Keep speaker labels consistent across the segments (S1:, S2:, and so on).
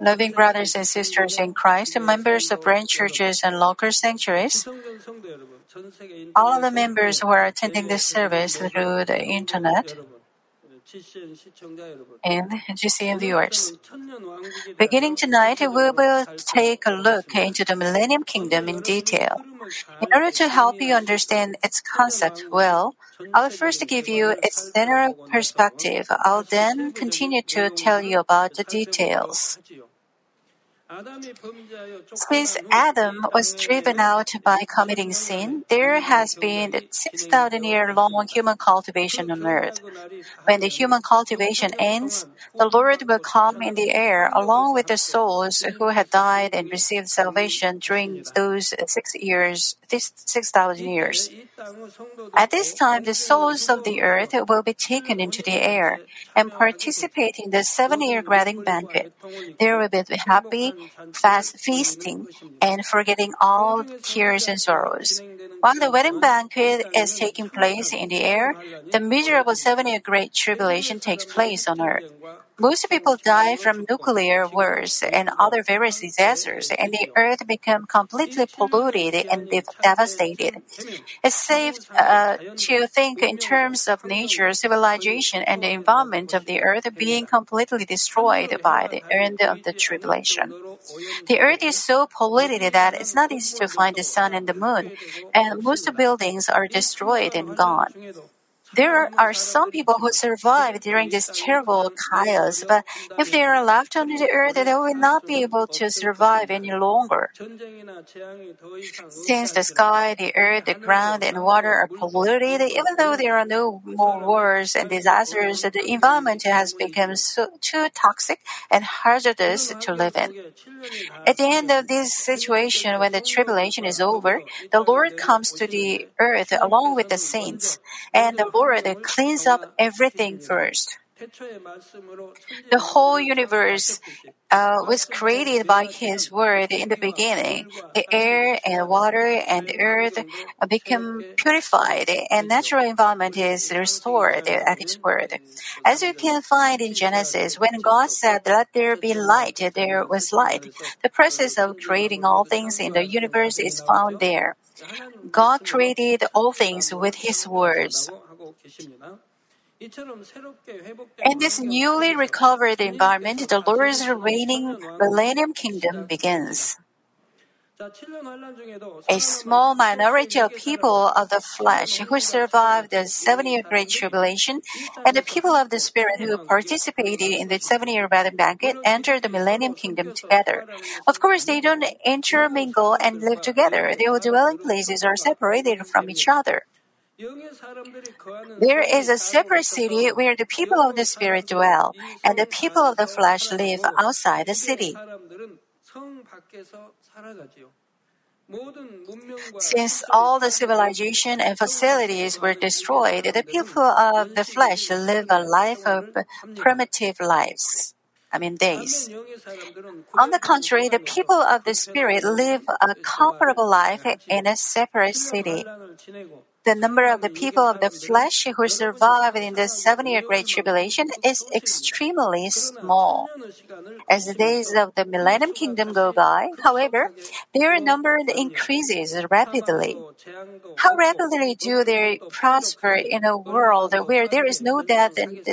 S1: Loving brothers and sisters in Christ, members of branch churches and local sanctuaries, all of the members who are attending this service through the internet, and GCN viewers. Beginning tonight, we will take a look into the Millennium Kingdom in detail. In order to help you understand its concept well, I'll first give you its general perspective. I'll then continue to tell you about the details. Since Adam was driven out by committing sin, there has been 6,000 year long human cultivation on earth. When the human cultivation ends, the Lord will come in the air along with the souls who had died and received salvation during those six years, 6,000 years. At this time, the souls of the earth will be taken into the air and participate in the seven year wedding banquet. There will be happy, fast feasting, and forgetting all tears and sorrows. While the wedding banquet is taking place in the air, the miserable seven year great tribulation takes place on earth. Most people die from nuclear wars and other various disasters, and the earth become completely polluted and devastated. It's safe uh, to think in terms of nature, civilization, and the environment of the earth being completely destroyed by the end of the tribulation. The earth is so polluted that it's not easy to find the sun and the moon, and most buildings are destroyed and gone. There are some people who survive during this terrible chaos, but if they are left on the earth, they will not be able to survive any longer. Since the sky, the earth, the ground, and water are polluted, even though there are no more wars and disasters, the environment has become so, too toxic and hazardous to live in. At the end of this situation, when the tribulation is over, the Lord comes to the earth along with the saints, and the Lord cleans up everything first. The whole universe uh, was created by His Word in the beginning. The air and water and the earth become purified, and natural environment is restored at His Word. As you can find in Genesis, when God said, "Let there be light," there was light. The process of creating all things in the universe is found there. God created all things with His words. In this newly recovered environment, the Lord's reigning millennium kingdom begins. A small minority of people of the flesh who survived the seven year great tribulation and the people of the spirit who participated in the seven year wedding banquet enter the millennium kingdom together. Of course, they don't intermingle and live together. Their dwelling places are separated from each other. There is a separate city where the people of the Spirit dwell, and the people of the flesh live outside the city. Since all the civilization and facilities were destroyed, the people of the flesh live a life of primitive lives. I mean, days. On the contrary, the people of the Spirit live a comfortable life in a separate city. The number of the people of the flesh who survived in the seven year Great Tribulation is extremely small. As the days of the Millennium Kingdom go by, however, their number increases rapidly. How rapidly do they prosper in a world where there is no death and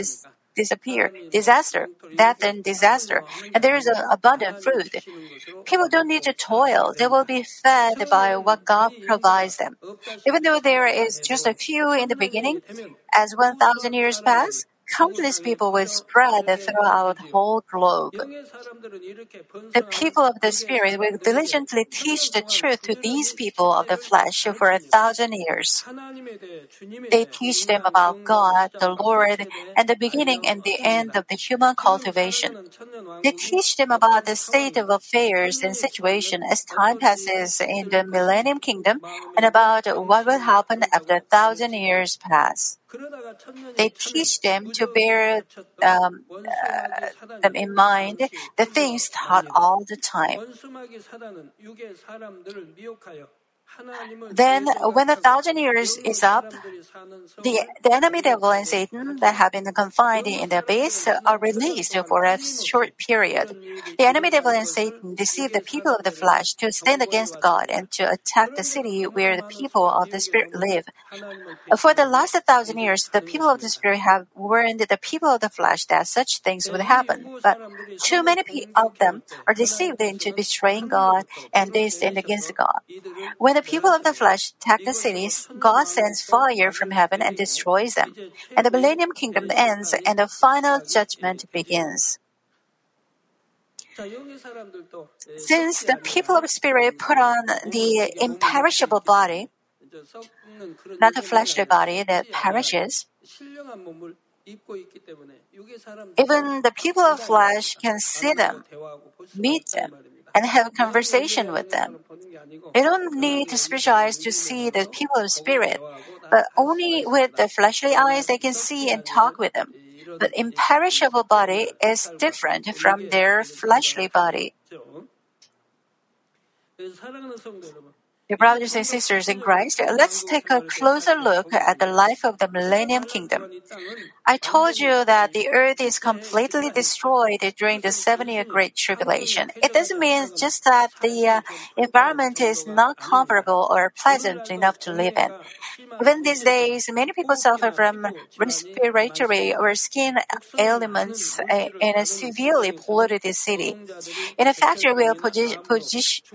S1: disappear, disaster, death and disaster, and there is an abundant food. People don't need to toil. They will be fed by what God provides them. Even though there is just a few in the beginning, as 1,000 years pass, countless people will spread throughout the whole globe. The people of the Spirit will diligently teach the truth to these people of the flesh for a thousand years. They teach them about God, the Lord, and the beginning and the end of the human cultivation. They teach them about the state of affairs and situation as time passes in the Millennium Kingdom and about what will happen after a thousand years pass. They teach them to bear um, uh, them in mind the things taught all the time. Then, when the thousand years is up, the, the enemy devil and Satan that have been confined in the abyss are released for a short period. The enemy devil and Satan deceive the people of the flesh to stand against God and to attack the city where the people of the Spirit live. Uh, for the last thousand years, the people of the Spirit have warned the people of the flesh that such things would happen. But too many of them are deceived into betraying God and they stand against God. When the people of the flesh attack the cities, God sends fire from heaven and destroys them. And the millennium kingdom ends and the final judgment begins. Since the people of spirit put on the imperishable body, not the fleshly body that perishes, even the people of flesh can see them, meet them, and have a conversation with them. They don't need spiritual eyes to see the people of spirit, but only with the fleshly eyes they can see and talk with them. But imperishable body is different from their fleshly body. Dear brothers and sisters in Christ, let's take a closer look at the life of the Millennium Kingdom. I told you that the earth is completely destroyed during the seven year Great Tribulation. It doesn't mean just that the uh, environment is not comfortable or pleasant enough to live in. Even these days, many people suffer from respiratory or skin ailments uh, in a severely polluted city. In a factory where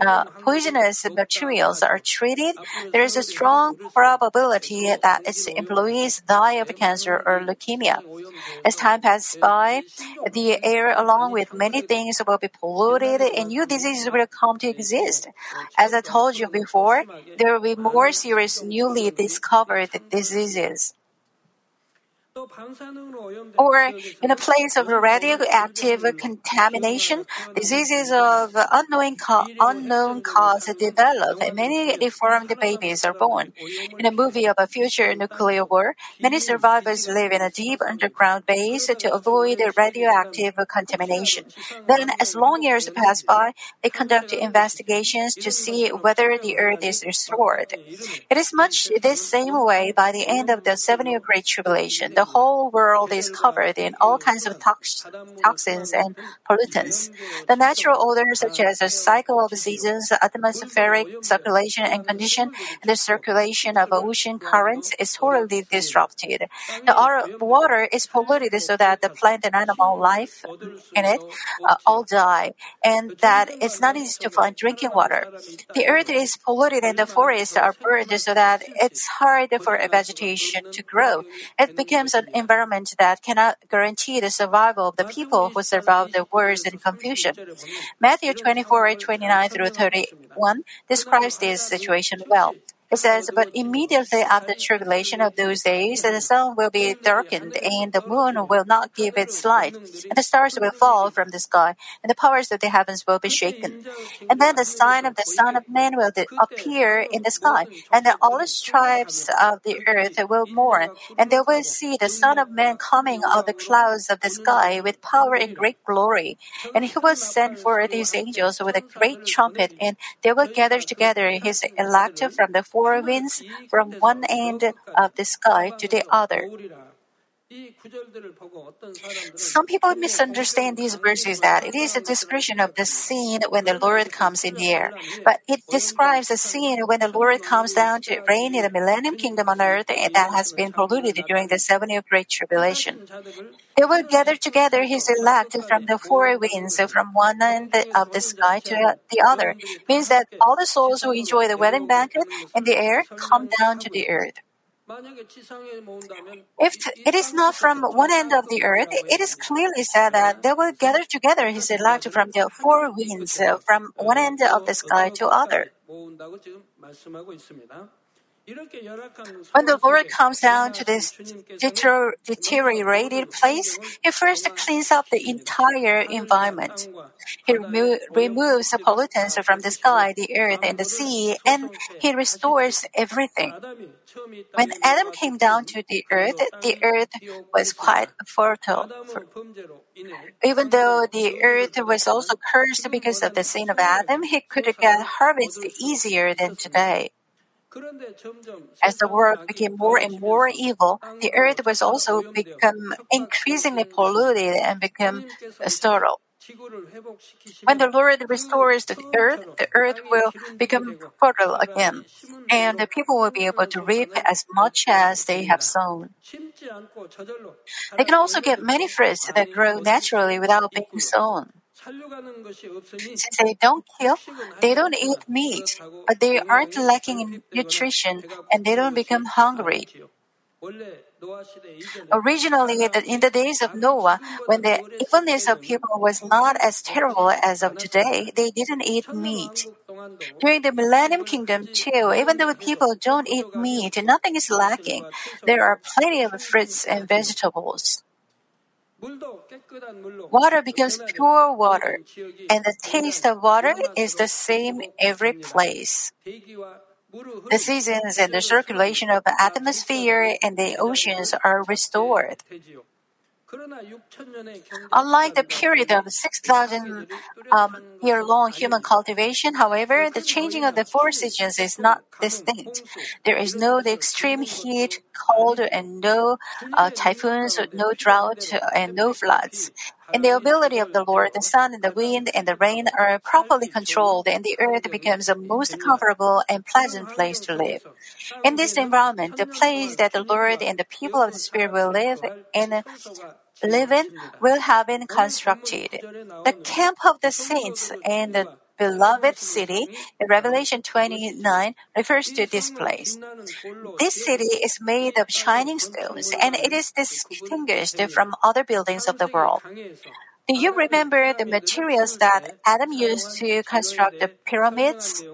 S1: uh, poisonous materials are treated, there is a strong probability that its employees die of cancer or leukemia. As time passes by, the air along with many things will be polluted and new diseases will come to exist. As I told you before, there will be more serious newly discovered diseases. Or in a place of radioactive contamination, diseases of unknown, co- unknown cause develop and many deformed babies are born. In a movie of a future nuclear war, many survivors live in a deep underground base to avoid radioactive contamination. Then, as long years pass by, they conduct investigations to see whether the earth is restored. It is much this same way by the end of the seven year Great Tribulation. The whole world is covered in all kinds of tox- toxins and pollutants. The natural orders such as the cycle of seasons, atmospheric circulation and condition, and the circulation of ocean currents is totally disrupted. The water is polluted so that the plant and animal life in it uh, all die, and that it's not easy to find drinking water. The earth is polluted and the forests are burned so that it's hard for vegetation to grow. It becomes an environment that cannot guarantee the survival of the people who survive the wars and confusion. Matthew 24, 29 through 31 describes this situation well. It says, But immediately after the tribulation of those days, the sun will be darkened, and the moon will not give its light, and the stars will fall from the sky, and the powers of the heavens will be shaken. And then the sign of the Son of Man will appear in the sky, and then all the tribes of the earth will mourn, and they will see the Son of Man coming out of the clouds of the sky with power and great glory. And he will send forth his angels with a great trumpet, and they will gather together his elect from the four winds from one end of the sky to the other. Some people misunderstand these verses that it is a description of the scene when the Lord comes in the air. But it describes a scene when the Lord comes down to reign in the millennium kingdom on earth that has been polluted during the seven year great tribulation. They will gather together his elect from the four winds from one end of the sky to the other. It means that all the souls who enjoy the wedding banquet in the air come down to the earth. If it is not from one end of the earth, it is clearly said that they will gather together his elect from the four winds, uh, from one end of the sky to other. When the Lord comes down to this deteriorated place, He first cleans up the entire environment. He remo- removes the pollutants from the sky, the earth, and the sea, and He restores everything. When Adam came down to the earth, the earth was quite fertile. Even though the earth was also cursed because of the sin of Adam, he could get harvest easier than today. As the world became more and more evil, the earth was also become increasingly polluted and become sterile. When the Lord restores the earth, the earth will become fertile again, and the people will be able to reap as much as they have sown. They can also get many fruits that grow naturally without being sown. Since they don't kill, they don't eat meat, but they aren't lacking in nutrition and they don't become hungry. Originally, in the days of Noah, when the evilness of people was not as terrible as of today, they didn't eat meat. During the Millennium Kingdom, too, even though people don't eat meat, nothing is lacking. There are plenty of fruits and vegetables. Water becomes pure water, and the taste of water is the same every place. The seasons and the circulation of the atmosphere and the oceans are restored. Unlike the period of 6,000 um, year long human cultivation, however, the changing of the four seasons is not distinct. There is no the extreme heat, cold, and no uh, typhoons, no drought, and no floods. And the ability of the Lord, the sun and the wind and the rain are properly controlled, and the earth becomes a most comfortable and pleasant place to live. In this environment, the place that the Lord and the people of the Spirit will live in live in will have been constructed. The camp of the saints and the beloved city Revelation 29 refers to this place. This city is made of shining stones and it is distinguished from other buildings of the world. Do you remember the materials that Adam used to construct the pyramids?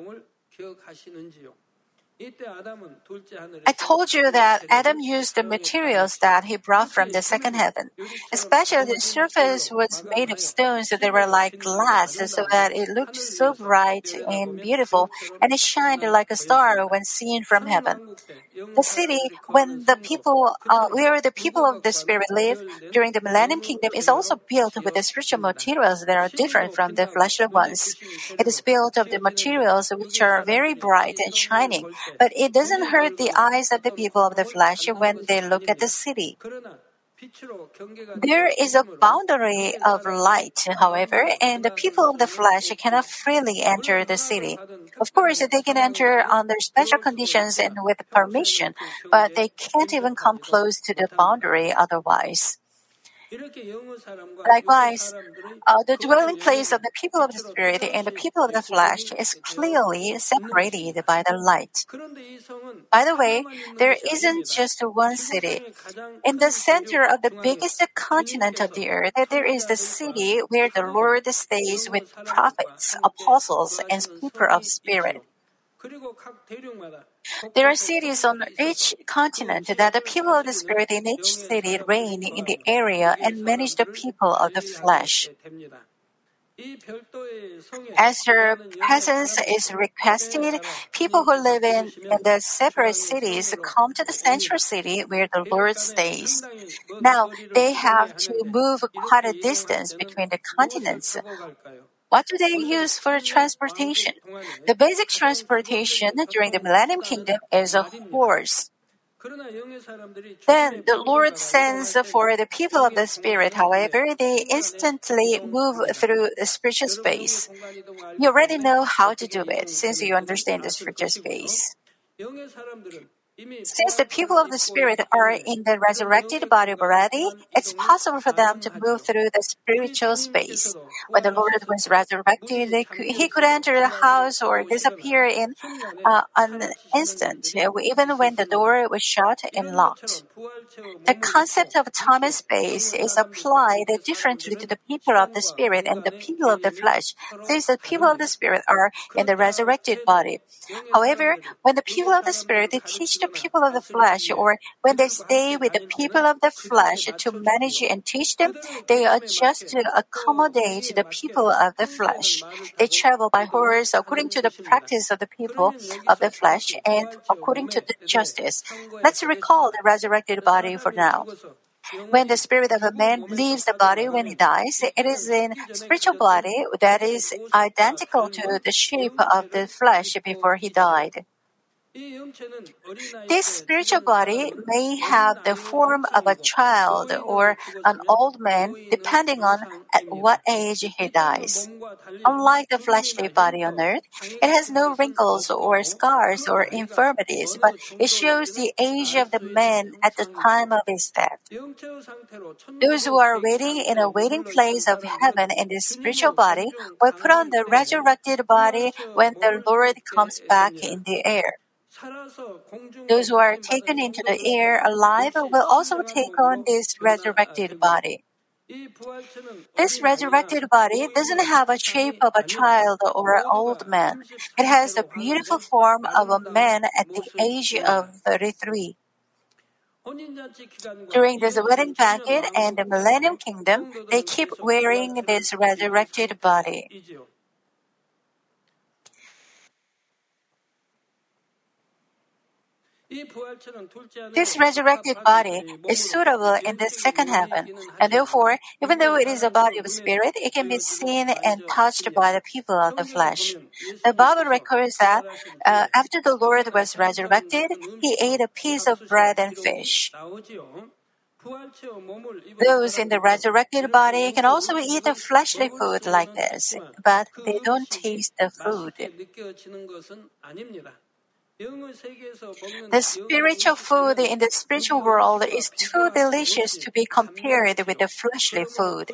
S1: I told you that Adam used the materials that he brought from the second heaven. Especially the surface was made of stones that were like glass so that it looked so bright and beautiful and it shined like a star when seen from heaven. The city when the people, uh, where the people of the Spirit live during the Millennium Kingdom is also built with the spiritual materials that are different from the fleshly ones. It is built of the materials which are very bright and shining but it doesn't hurt the eyes of the people of the flesh when they look at the city. There is a boundary of light, however, and the people of the flesh cannot freely enter the city. Of course, they can enter under special conditions and with permission, but they can't even come close to the boundary otherwise. Likewise, uh, the dwelling place of the people of the Spirit and the people of the flesh is clearly separated by the light. By the way, there isn't just one city. In the center of the biggest continent of the earth, there is the city where the Lord stays with prophets, apostles, and people of spirit. There are cities on each continent that the people of the Spirit in each city reign in the area and manage the people of the flesh. As their presence is requested, people who live in, in the separate cities come to the central city where the Lord stays. Now, they have to move quite a distance between the continents. What do they use for transportation? The basic transportation during the Millennium Kingdom is a horse. Then the Lord sends for the people of the Spirit, however, they instantly move through the spiritual space. You already know how to do it since you understand the spiritual space. Since the people of the Spirit are in the resurrected body already, it's possible for them to move through the spiritual space. When the Lord was resurrected, he could enter the house or disappear in uh, an instant, even when the door was shut and locked. The concept of time and space is applied differently to the people of the Spirit and the people of the flesh, since the people of the Spirit are in the resurrected body. However, when the people of the Spirit teach the people of the flesh, or when they stay with the people of the flesh to manage and teach them, they adjust to accommodate the people of the flesh. They travel by horse according to the practice of the people of the flesh and according to the justice. Let's recall the resurrected body for now. When the spirit of a man leaves the body when he dies, it is in spiritual body that is identical to the shape of the flesh before he died. This spiritual body may have the form of a child or an old man depending on at what age he dies. Unlike the fleshly body on earth, it has no wrinkles or scars or infirmities, but it shows the age of the man at the time of his death. Those who are waiting in a waiting place of heaven in this spiritual body will put on the resurrected body when the Lord comes back in the air. Those who are taken into the air alive will also take on this resurrected body. This resurrected body doesn't have a shape of a child or an old man. It has the beautiful form of a man at the age of 33. During this wedding banquet and the millennium kingdom, they keep wearing this resurrected body. This resurrected body is suitable in the second heaven, and therefore, even though it is a body of spirit, it can be seen and touched by the people of the flesh. The Bible records that uh, after the Lord was resurrected, he ate a piece of bread and fish. Those in the resurrected body can also eat the fleshly food like this, but they don't taste the food. The spiritual food in the spiritual world is too delicious to be compared with the fleshly food.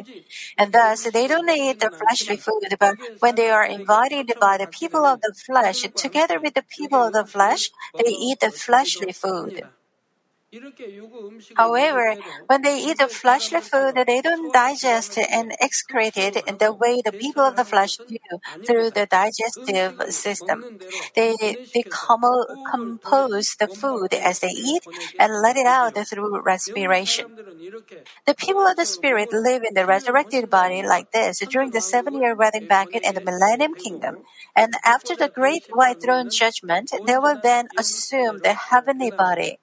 S1: And thus, they don't eat the fleshly food, but when they are invited by the people of the flesh, together with the people of the flesh, they eat the fleshly food. However, when they eat the fleshly food, they don't digest and excrete it in the way the people of the flesh do through the digestive system. They, they compose the food as they eat and let it out through respiration. The people of the Spirit live in the resurrected body like this during the seven year wedding banquet in the millennium kingdom. And after the great white throne judgment, they will then assume the heavenly body.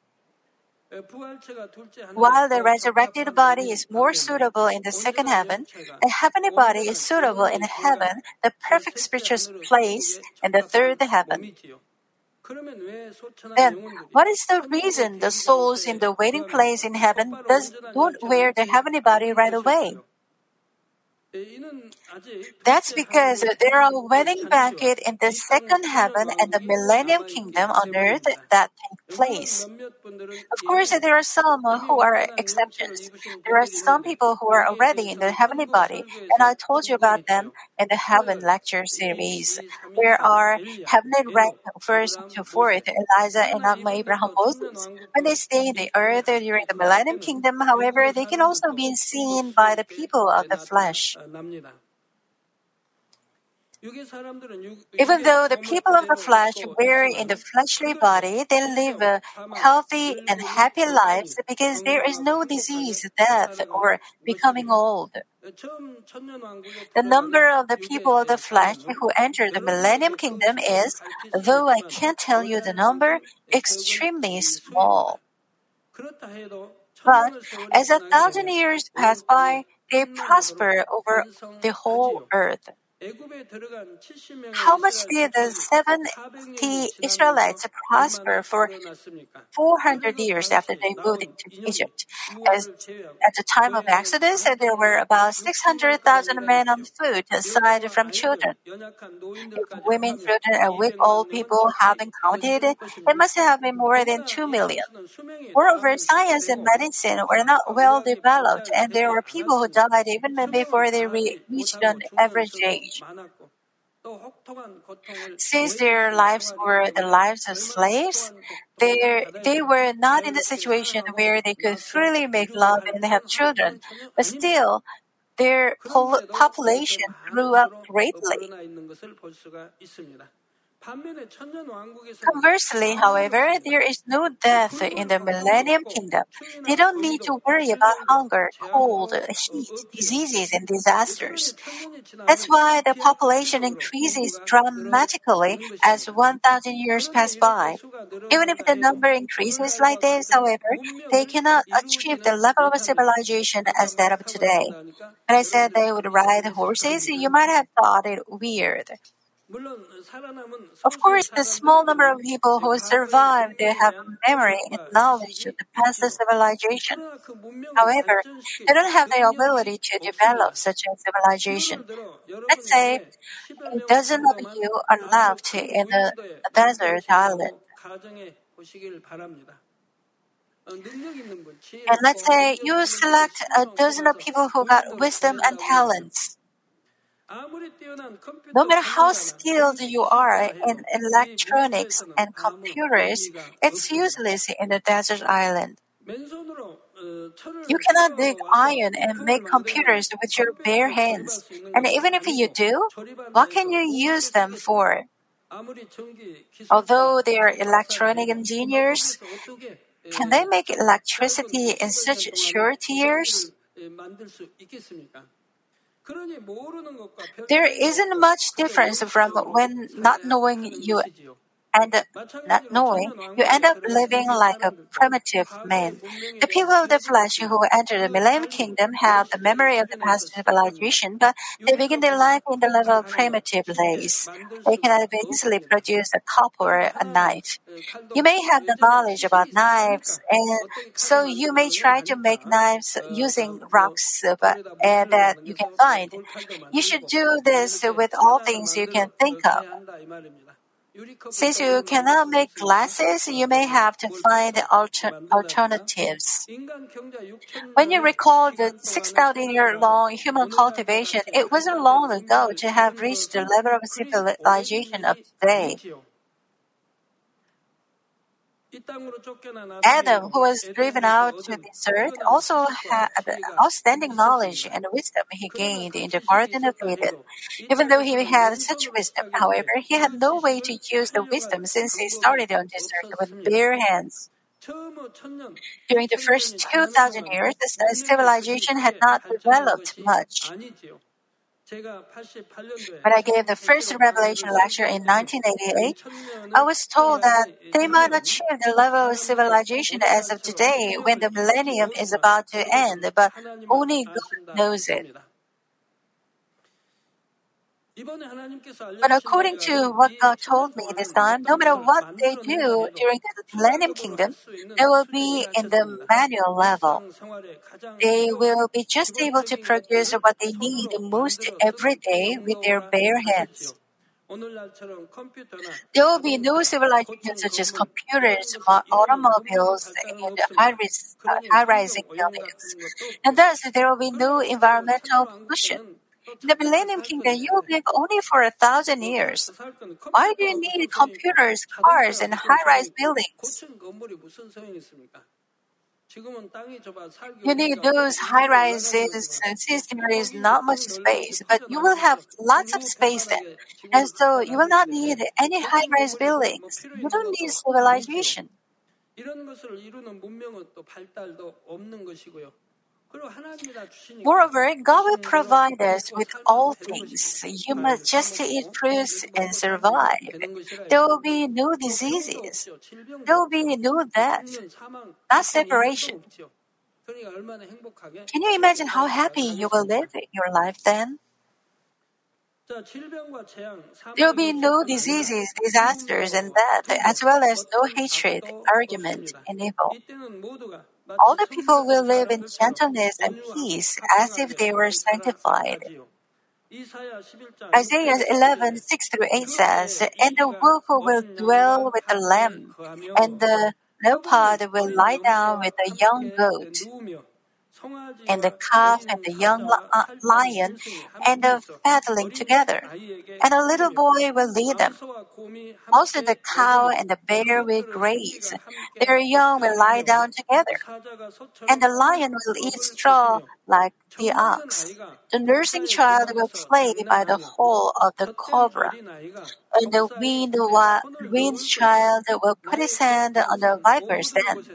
S1: While the resurrected body is more suitable in the second heaven, a heavenly body is suitable in heaven, the perfect spiritual place in the third heaven. Then, what is the reason the souls in the waiting place in heaven does, don't wear the heavenly body right away? That's because there are wedding banquet in the second heaven and the millennium kingdom on earth that take place. Of course, there are some who are exceptions. There are some people who are already in the heavenly body, and I told you about them in the heaven lecture series. There are heavenly rank first to fourth, Elijah, Enoch, Abraham, Moses. When they stay in the earth during the millennium kingdom, however, they can also be seen by the people of the flesh. Even though the people of the flesh wear in the fleshly body, they live healthy and happy lives because there is no disease, death, or becoming old. The number of the people of the flesh who enter the millennium kingdom is, though I can't tell you the number, extremely small. But as a thousand years pass by, they prosper over the whole earth. How much did the 70 Israelites prosper for 400 years after they moved into Egypt? As, at the time of Exodus, there were about 600,000 men on foot, aside from children. If women, children, and weak old people have been counted, it must have been more than 2 million. Moreover, science and medicine were not well developed, and there were people who died even before they re- reached an average age. Since their lives were the lives of slaves, they, they were not in a situation where they could freely make love and have children, but still, their population grew up greatly. Conversely, however, there is no death in the millennium kingdom. They don't need to worry about hunger, cold, heat, diseases, and disasters. That's why the population increases dramatically as 1,000 years pass by. Even if the number increases like this, however, they cannot achieve the level of civilization as that of today. When I said they would ride horses, you might have thought it weird. Of course, the small number of people who survived have memory and knowledge of the past civilization. However, they don't have the ability to develop such a civilization. Let's say a dozen of you are left in a desert island. And let's say you select a dozen of people who got wisdom and talents. No matter how skilled you are in electronics and computers, it's useless in a desert island. You cannot dig iron and make computers with your bare hands. And even if you do, what can you use them for? Although they are electronic engineers, can they make electricity in such short years? There isn't much difference from when not knowing you and not knowing, you end up living like a primitive man. The people of the flesh who enter the Millennium Kingdom have the memory of the past civilization, but they begin their life in the level of primitive days. They cannot easily produce a cup or a knife. You may have the knowledge about knives, and so you may try to make knives using rocks but, uh, that you can find. You should do this with all things you can think of. Since you cannot make glasses, you may have to find alter- alternatives. When you recall the 6,000 year long human cultivation, it wasn't long ago to have reached the level of civilization of today. Adam, who was driven out to this earth, also had outstanding knowledge and wisdom he gained in the Garden of Eden. Even though he had such wisdom, however, he had no way to use the wisdom since he started on this earth with bare hands. During the first 2,000 years, the civilization had not developed much. When I gave the first Revelation lecture in 1988, I was told that they might achieve the level of civilization as of today when the millennium is about to end, but only God knows it. But according to what God told me this time, no matter what they do during the millennium kingdom, they will be in the manual level. They will be just able to produce what they need most every day with their bare hands. There will be no civilizations such as computers, automobiles, and high-rising buildings. And thus, there will be no environmental pollution. The Millennium Kingdom, you will live only for a thousand years. Why do you need computers, cars, and high-rise buildings? You need those high rises since there is not much space, but you will have lots of space then. And so you will not need any high rise buildings. You don't need civilization. Moreover, God will provide us with all things. You must just eat fruits and survive. There will be no diseases. There will be no death, not separation. Can you imagine how happy you will live your life then? There will be no diseases, disasters, and death, as well as no hatred, argument, and evil. All the people will live in gentleness and peace as if they were sanctified. Isaiah 11, 6 through 8 says, And the wolf will dwell with the lamb, and the leopard will lie down with the young goat and the calf and the young uh, lion and the fatling together, and a little boy will lead them. Also, the cow and the bear will graze; their young will lie down together, and the lion will eat straw like the ox. The nursing child will play by the hole of the cobra, and the weaned, weaned child will put his hand on the viper's den.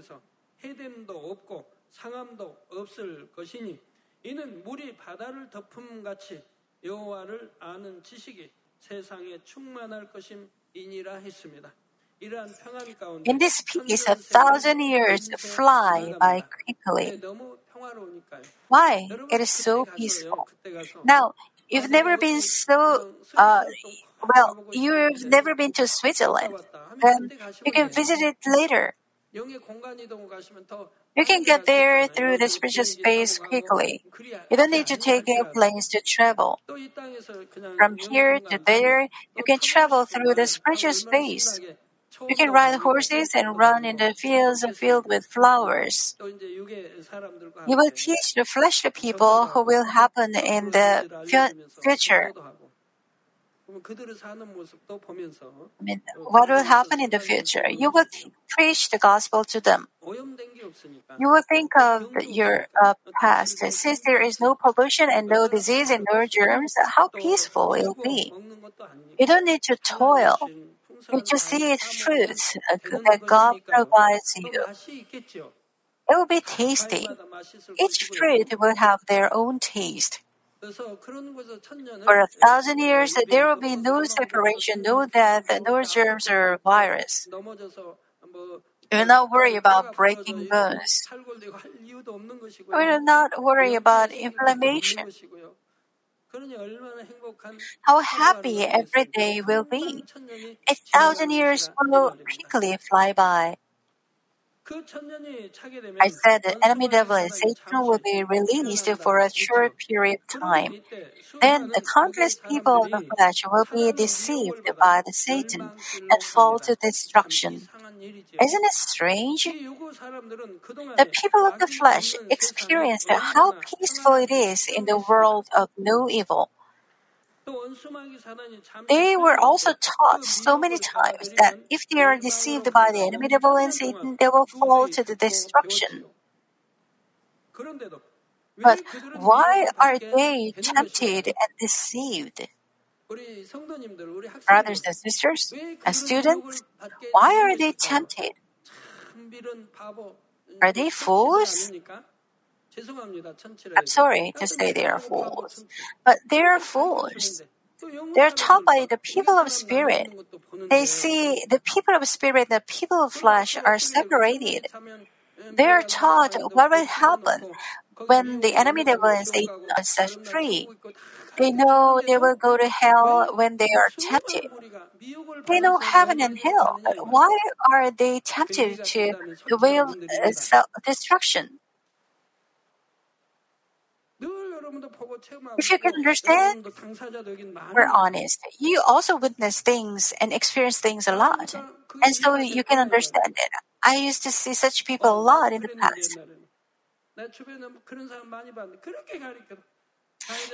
S1: 상함도 없을 것이니 이는 물이 바다를 덮음 같이 여호와를 아는 지식이 세상에 충만할 것임이니라 했습니다. In this peace, a thousand years fly by quickly. Why? It is so peaceful. Now, you've never been so uh, Well, you've never been to Switzerland. Then you can visit it later. You can get there through the spiritual space quickly. You don't need to take airplanes to travel. From here to there, you can travel through the spiritual space. You can ride horses and run in the fields filled with flowers. You will teach the fleshly people who will happen in the future. I mean, what will happen in the future? You will preach the gospel to them. You will think of your uh, past. Since there is no pollution and no disease and no germs, how peaceful it will be. You don't need to toil. You just see fruits that God provides you. It will be tasty. Each fruit will have their own taste. For a thousand years, there will be no separation, no death, no germs or virus. We will not worry about breaking bones. We will not worry about inflammation. How happy every day will be. A thousand years will quickly fly by. I said the enemy devil and Satan will be released for a short period of time. Then the countless people of the flesh will be deceived by the Satan and fall to destruction. Isn't it strange? The people of the flesh experienced how peaceful it is in the world of no evil. They were also taught so many times that if they are deceived by the enemy devil and Satan, they will fall to the destruction. But why are they tempted and deceived? Brothers and sisters and students, why are they tempted? Are they fools? I'm sorry to say they are fools, but they are fools. They are taught by the people of spirit. They see the people of spirit and the people of flesh are separated. They are taught what will happen when the enemy devil are set free. They know they will go to hell when they are tempted. They know heaven and hell, why are they tempted to the way of uh, destruction? If you can understand, we're honest. You also witness things and experience things a lot. And so you can understand it. I used to see such people a lot in the past.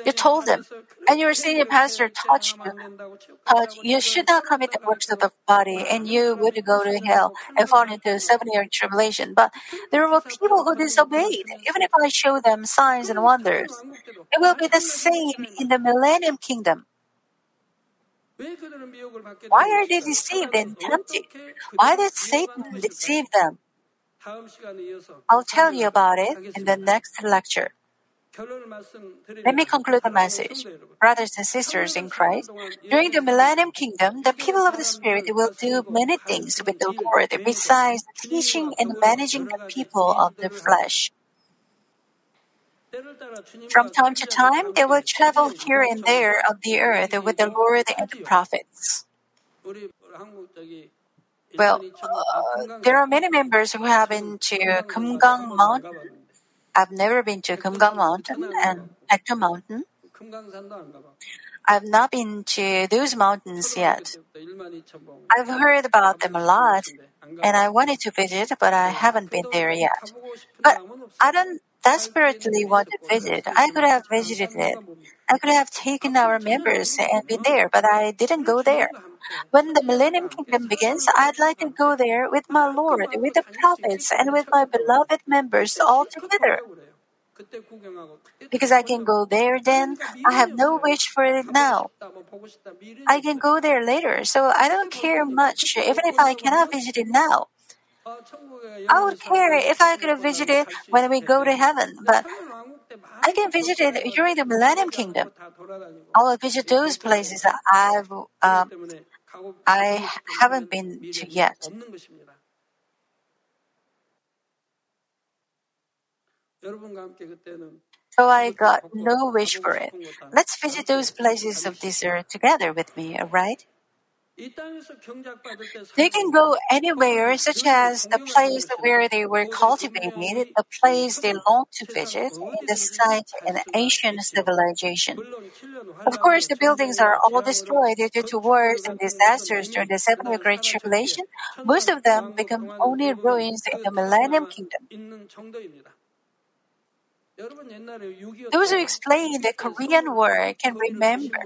S1: You told them, and your senior pastor taught you, uh, you should not commit the works of the body, and you would go to hell and fall into seven-year tribulation. But there were people who disobeyed. Even if I show them signs and wonders, it will be the same in the millennium kingdom. Why are they deceived and tempted? Why did Satan deceive them? I'll tell you about it in the next lecture. Let me conclude the message. Brothers and sisters in Christ, during the millennium kingdom, the people of the Spirit will do many things with the Lord besides teaching and managing the people of the flesh. From time to time, they will travel here and there on the earth with the Lord and the prophets. Well, uh, there are many members who have been to Kumgang Mountain I've never been to Kumgang Mountain and Paektu Mountain. I've not been to those mountains yet. I've heard about them a lot, and I wanted to visit, but I haven't been there yet. But I don't desperately want to visit. I could have visited it. I could have taken our members and been there, but I didn't go there. When the millennium kingdom begins, I'd like to go there with my Lord, with the prophets, and with my beloved members all together. Because I can go there then, I have no wish for it now. I can go there later, so I don't care much, even if I cannot visit it now. I would care if I could visit it when we go to heaven, but I can visit it during the Millennium Kingdom. I will visit those places that I've, um, I haven't been to yet. So I got no wish for it. Let's visit those places of this earth together with me, alright? They can go anywhere, such as the place where they were cultivated, the place they long to visit, the site an ancient civilization. Of course, the buildings are all destroyed due to wars and disasters during the seven Great Tribulation. Most of them become only ruins in the Millennium Kingdom. Those who explain the Korean War can remember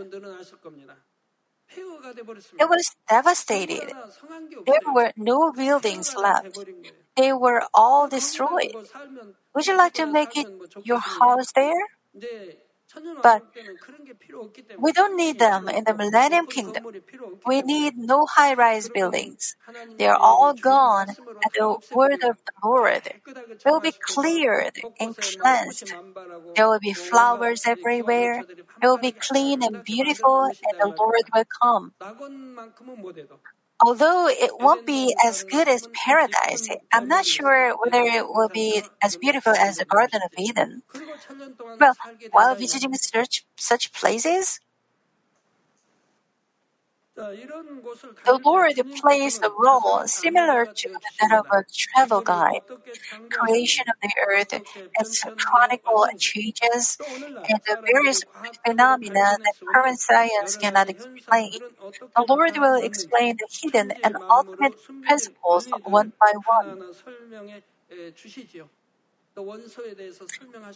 S1: it was devastated. There were no buildings left. They were all destroyed. Would you like to make it your house there? But we don't need them in the Millennium Kingdom. We need no high rise buildings. They are all gone, and the word of the Lord They will be cleared and cleansed. There will be flowers everywhere. It will be clean and beautiful, and the Lord will come. Although it won't be as good as paradise, I'm not sure whether it will be as beautiful as the Garden of Eden. Well, while visiting such, such places, the Lord plays a role similar to that of a travel guide. Creation of the earth, its chronicle changes, and the various phenomena that current science cannot explain. The Lord will explain the hidden and ultimate principles one by one.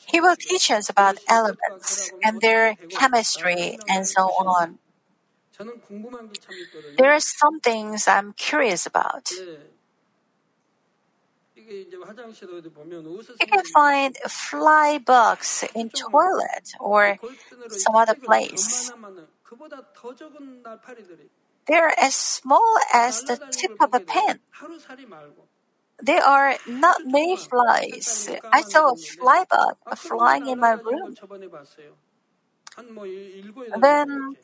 S1: He will teach us about elements and their chemistry and so on. There are some things I'm curious about. You can find fly bugs in toilet or some other place. They're as small as the tip of a pen. They are not mayflies. I saw a fly bug flying in my room. Then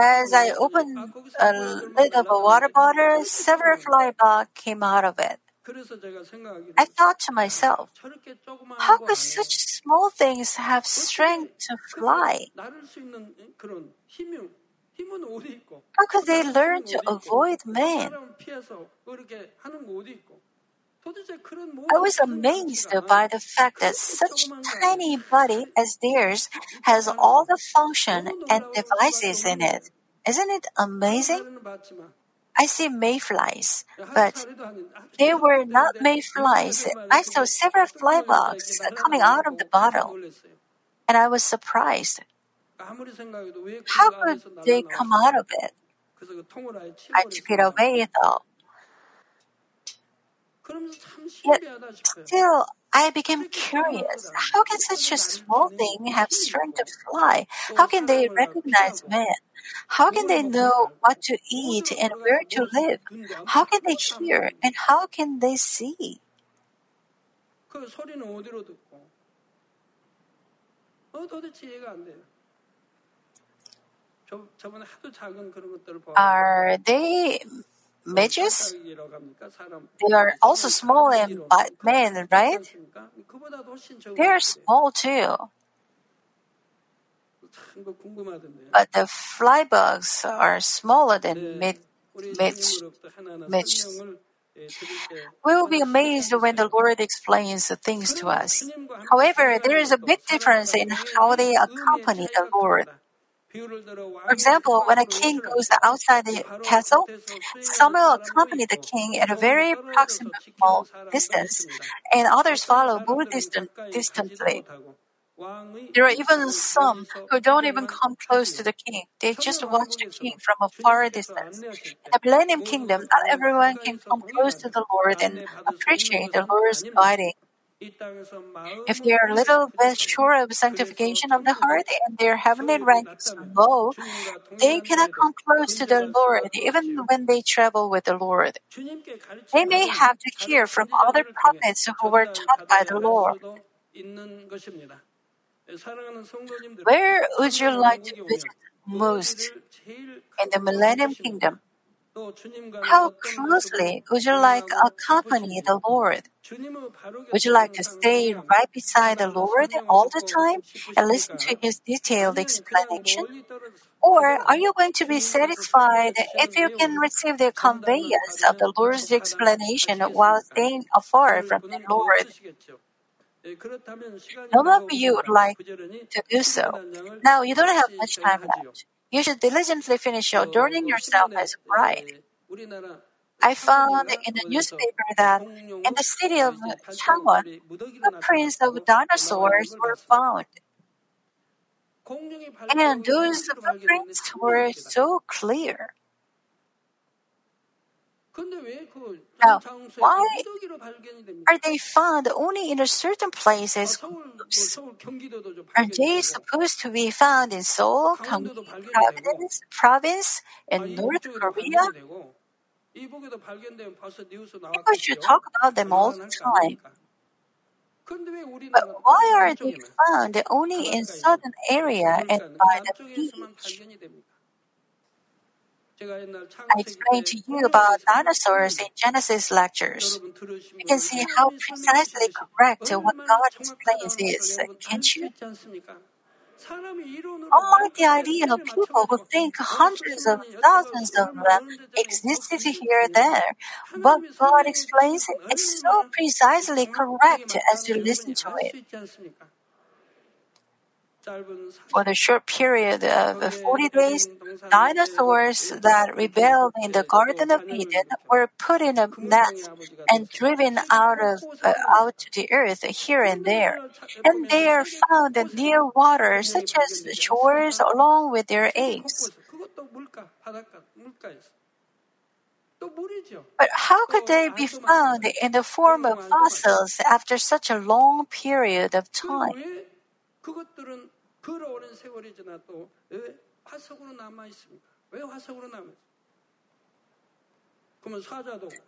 S1: as I opened a lid of a water bottle, several fly bugs came out of it. I thought to myself, how could such small things have strength to fly? How could they learn to avoid man? I was amazed by the fact that such tiny body as theirs has all the function and devices in it. Isn't it amazing? I see mayflies, but they were not mayflies. I saw several fly bugs coming out of the bottle, and I was surprised. How could they come out of it? I took it away though. Yet still, I became curious. How can such a small thing have strength to fly? How can they recognize man? How can they know what to eat and where to live? How can they hear and how can they see? Are they midges? They are also small and men, right? They are small too. But the fly bugs are smaller than mid, midge, midges. We will be amazed when the Lord explains the things to us. However, there is a big difference in how they accompany the Lord. For example, when a king goes outside the castle, some will accompany the king at a very proximal distance, and others follow more distant, distantly. There are even some who don't even come close to the king. They just watch the king from a far distance. In the Millennium Kingdom, not everyone can come close to the Lord and appreciate the Lord's guiding. If they are a little bit sure of sanctification of the heart and their heavenly rank is low, they cannot come close to the Lord even when they travel with the Lord. They may have to hear from other prophets who were taught by the Lord. Where would you like to visit most in the Millennium Kingdom? How closely would you like to accompany the Lord? Would you like to stay right beside the Lord all the time and listen to His detailed explanation? Or are you going to be satisfied if you can receive the conveyance of the Lord's explanation while staying afar from the Lord? None of you would like to do so. Now you don't have much time left. You should diligently finish your adorning yourself as a bride. I found in the newspaper that in the city of Changwon, footprints of dinosaurs were found. And those footprints were so clear. Now, why are they found only in a certain places? Are they supposed to be found in Seoul, Gyeonggi province, and North Korea? People should talk about them all the time. But why are they found only in southern area and by the beach? I explained to you about dinosaurs in Genesis lectures. You can see how precisely correct what God explains is, can't you? Unlike the idea of people who think hundreds of thousands of them existed here there, what God explains is so precisely correct as you listen to it. For the short period of 40 days, dinosaurs that rebelled in the Garden of Eden were put in a net and driven out of uh, out to the earth here and there, and they are found near water, such as shores, along with their eggs. But how could they be found in the form of fossils after such a long period of time?
S2: 그것들은 걸어오는 세월이 지나도 왜 화석으로 남아 있습니까? 왜 화석으로 남아 있습니까?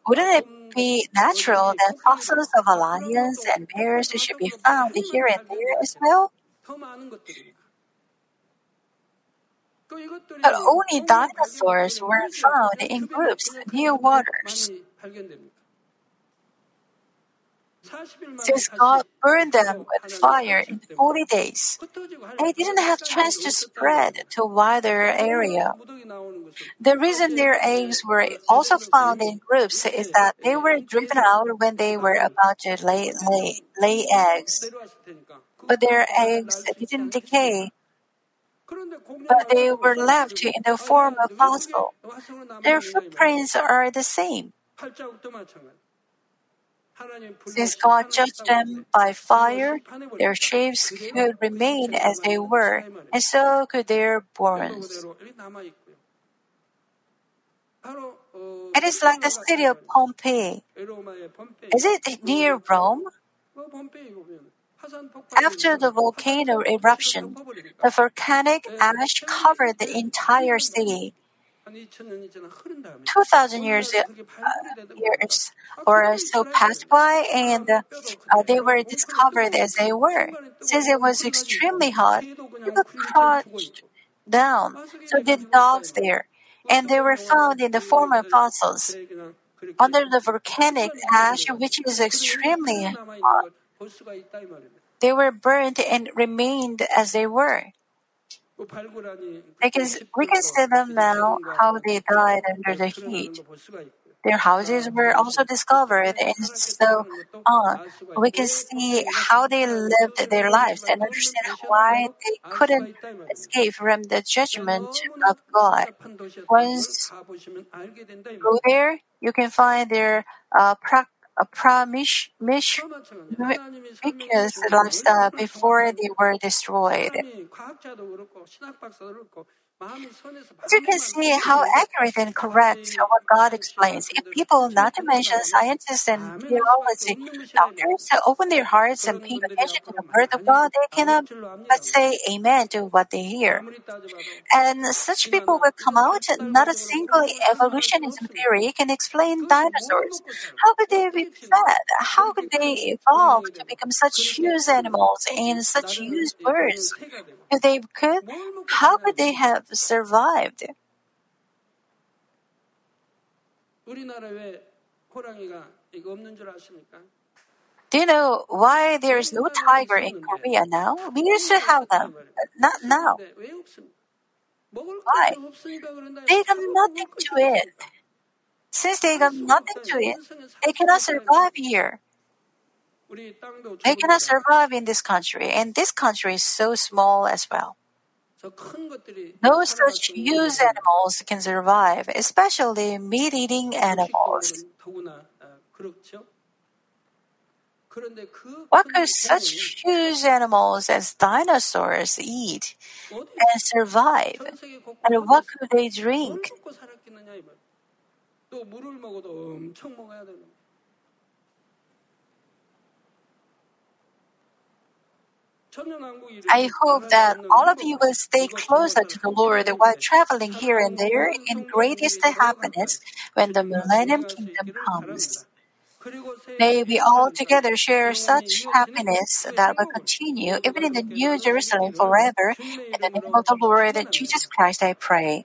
S1: Wouldn't it be natural that fossils of lions and bears should be found here and there as well? But only dinosaurs were found in groups near waters. Since God burned them with fire in 40 days, they didn't have chance to spread to wider area. The reason their eggs were also found in groups is that they were driven out when they were about to lay, lay, lay eggs. But their eggs didn't decay, but they were left in the form of fossil. Their footprints are the same. Since God judged them by fire, their shapes could remain as they were, and so could their bones. It is like the city of Pompeii. Is it near Rome? After the volcano eruption, the volcanic ash covered the entire city. 2,000 years, uh, years or so passed by and uh, they were discovered as they were. Since it was extremely hot, people crouched down, so did dogs there, and they were found in the form of fossils. Under the volcanic ash, which is extremely hot, they were burned and remained as they were. Because we can see them now how they died under the heat. Their houses were also discovered and so on. We can see how they lived their lives and understand why they couldn't escape from the judgment of God. Once go there, you can find their uh, pra- because lifestyle before they were destroyed. You can see how accurate and correct what God explains. If people, not to mention scientists and theology doctors, open their hearts and pay attention to the word of God, they cannot but say amen to what they hear. And such people will come out, not a single evolutionism theory can explain dinosaurs. How could they be fed? How could they evolve to become such huge animals and such huge birds? If they could, how could they have
S2: have survived.
S1: Do you know why there is no tiger in Korea now? We used to have them, but not now. Why? They got nothing to eat. Since they got nothing to eat, they cannot survive here. They cannot survive in this country, and this country is so small as well. No such huge animals can survive, especially
S2: meat eating animals.
S1: What could such huge animals as dinosaurs eat and survive? And what could they drink? I hope that all of you will stay closer to the Lord while traveling here and there in greatest happiness when the Millennium Kingdom comes. May we all together share such happiness that will continue even in the New Jerusalem forever. In the name of the Lord Jesus Christ, I pray.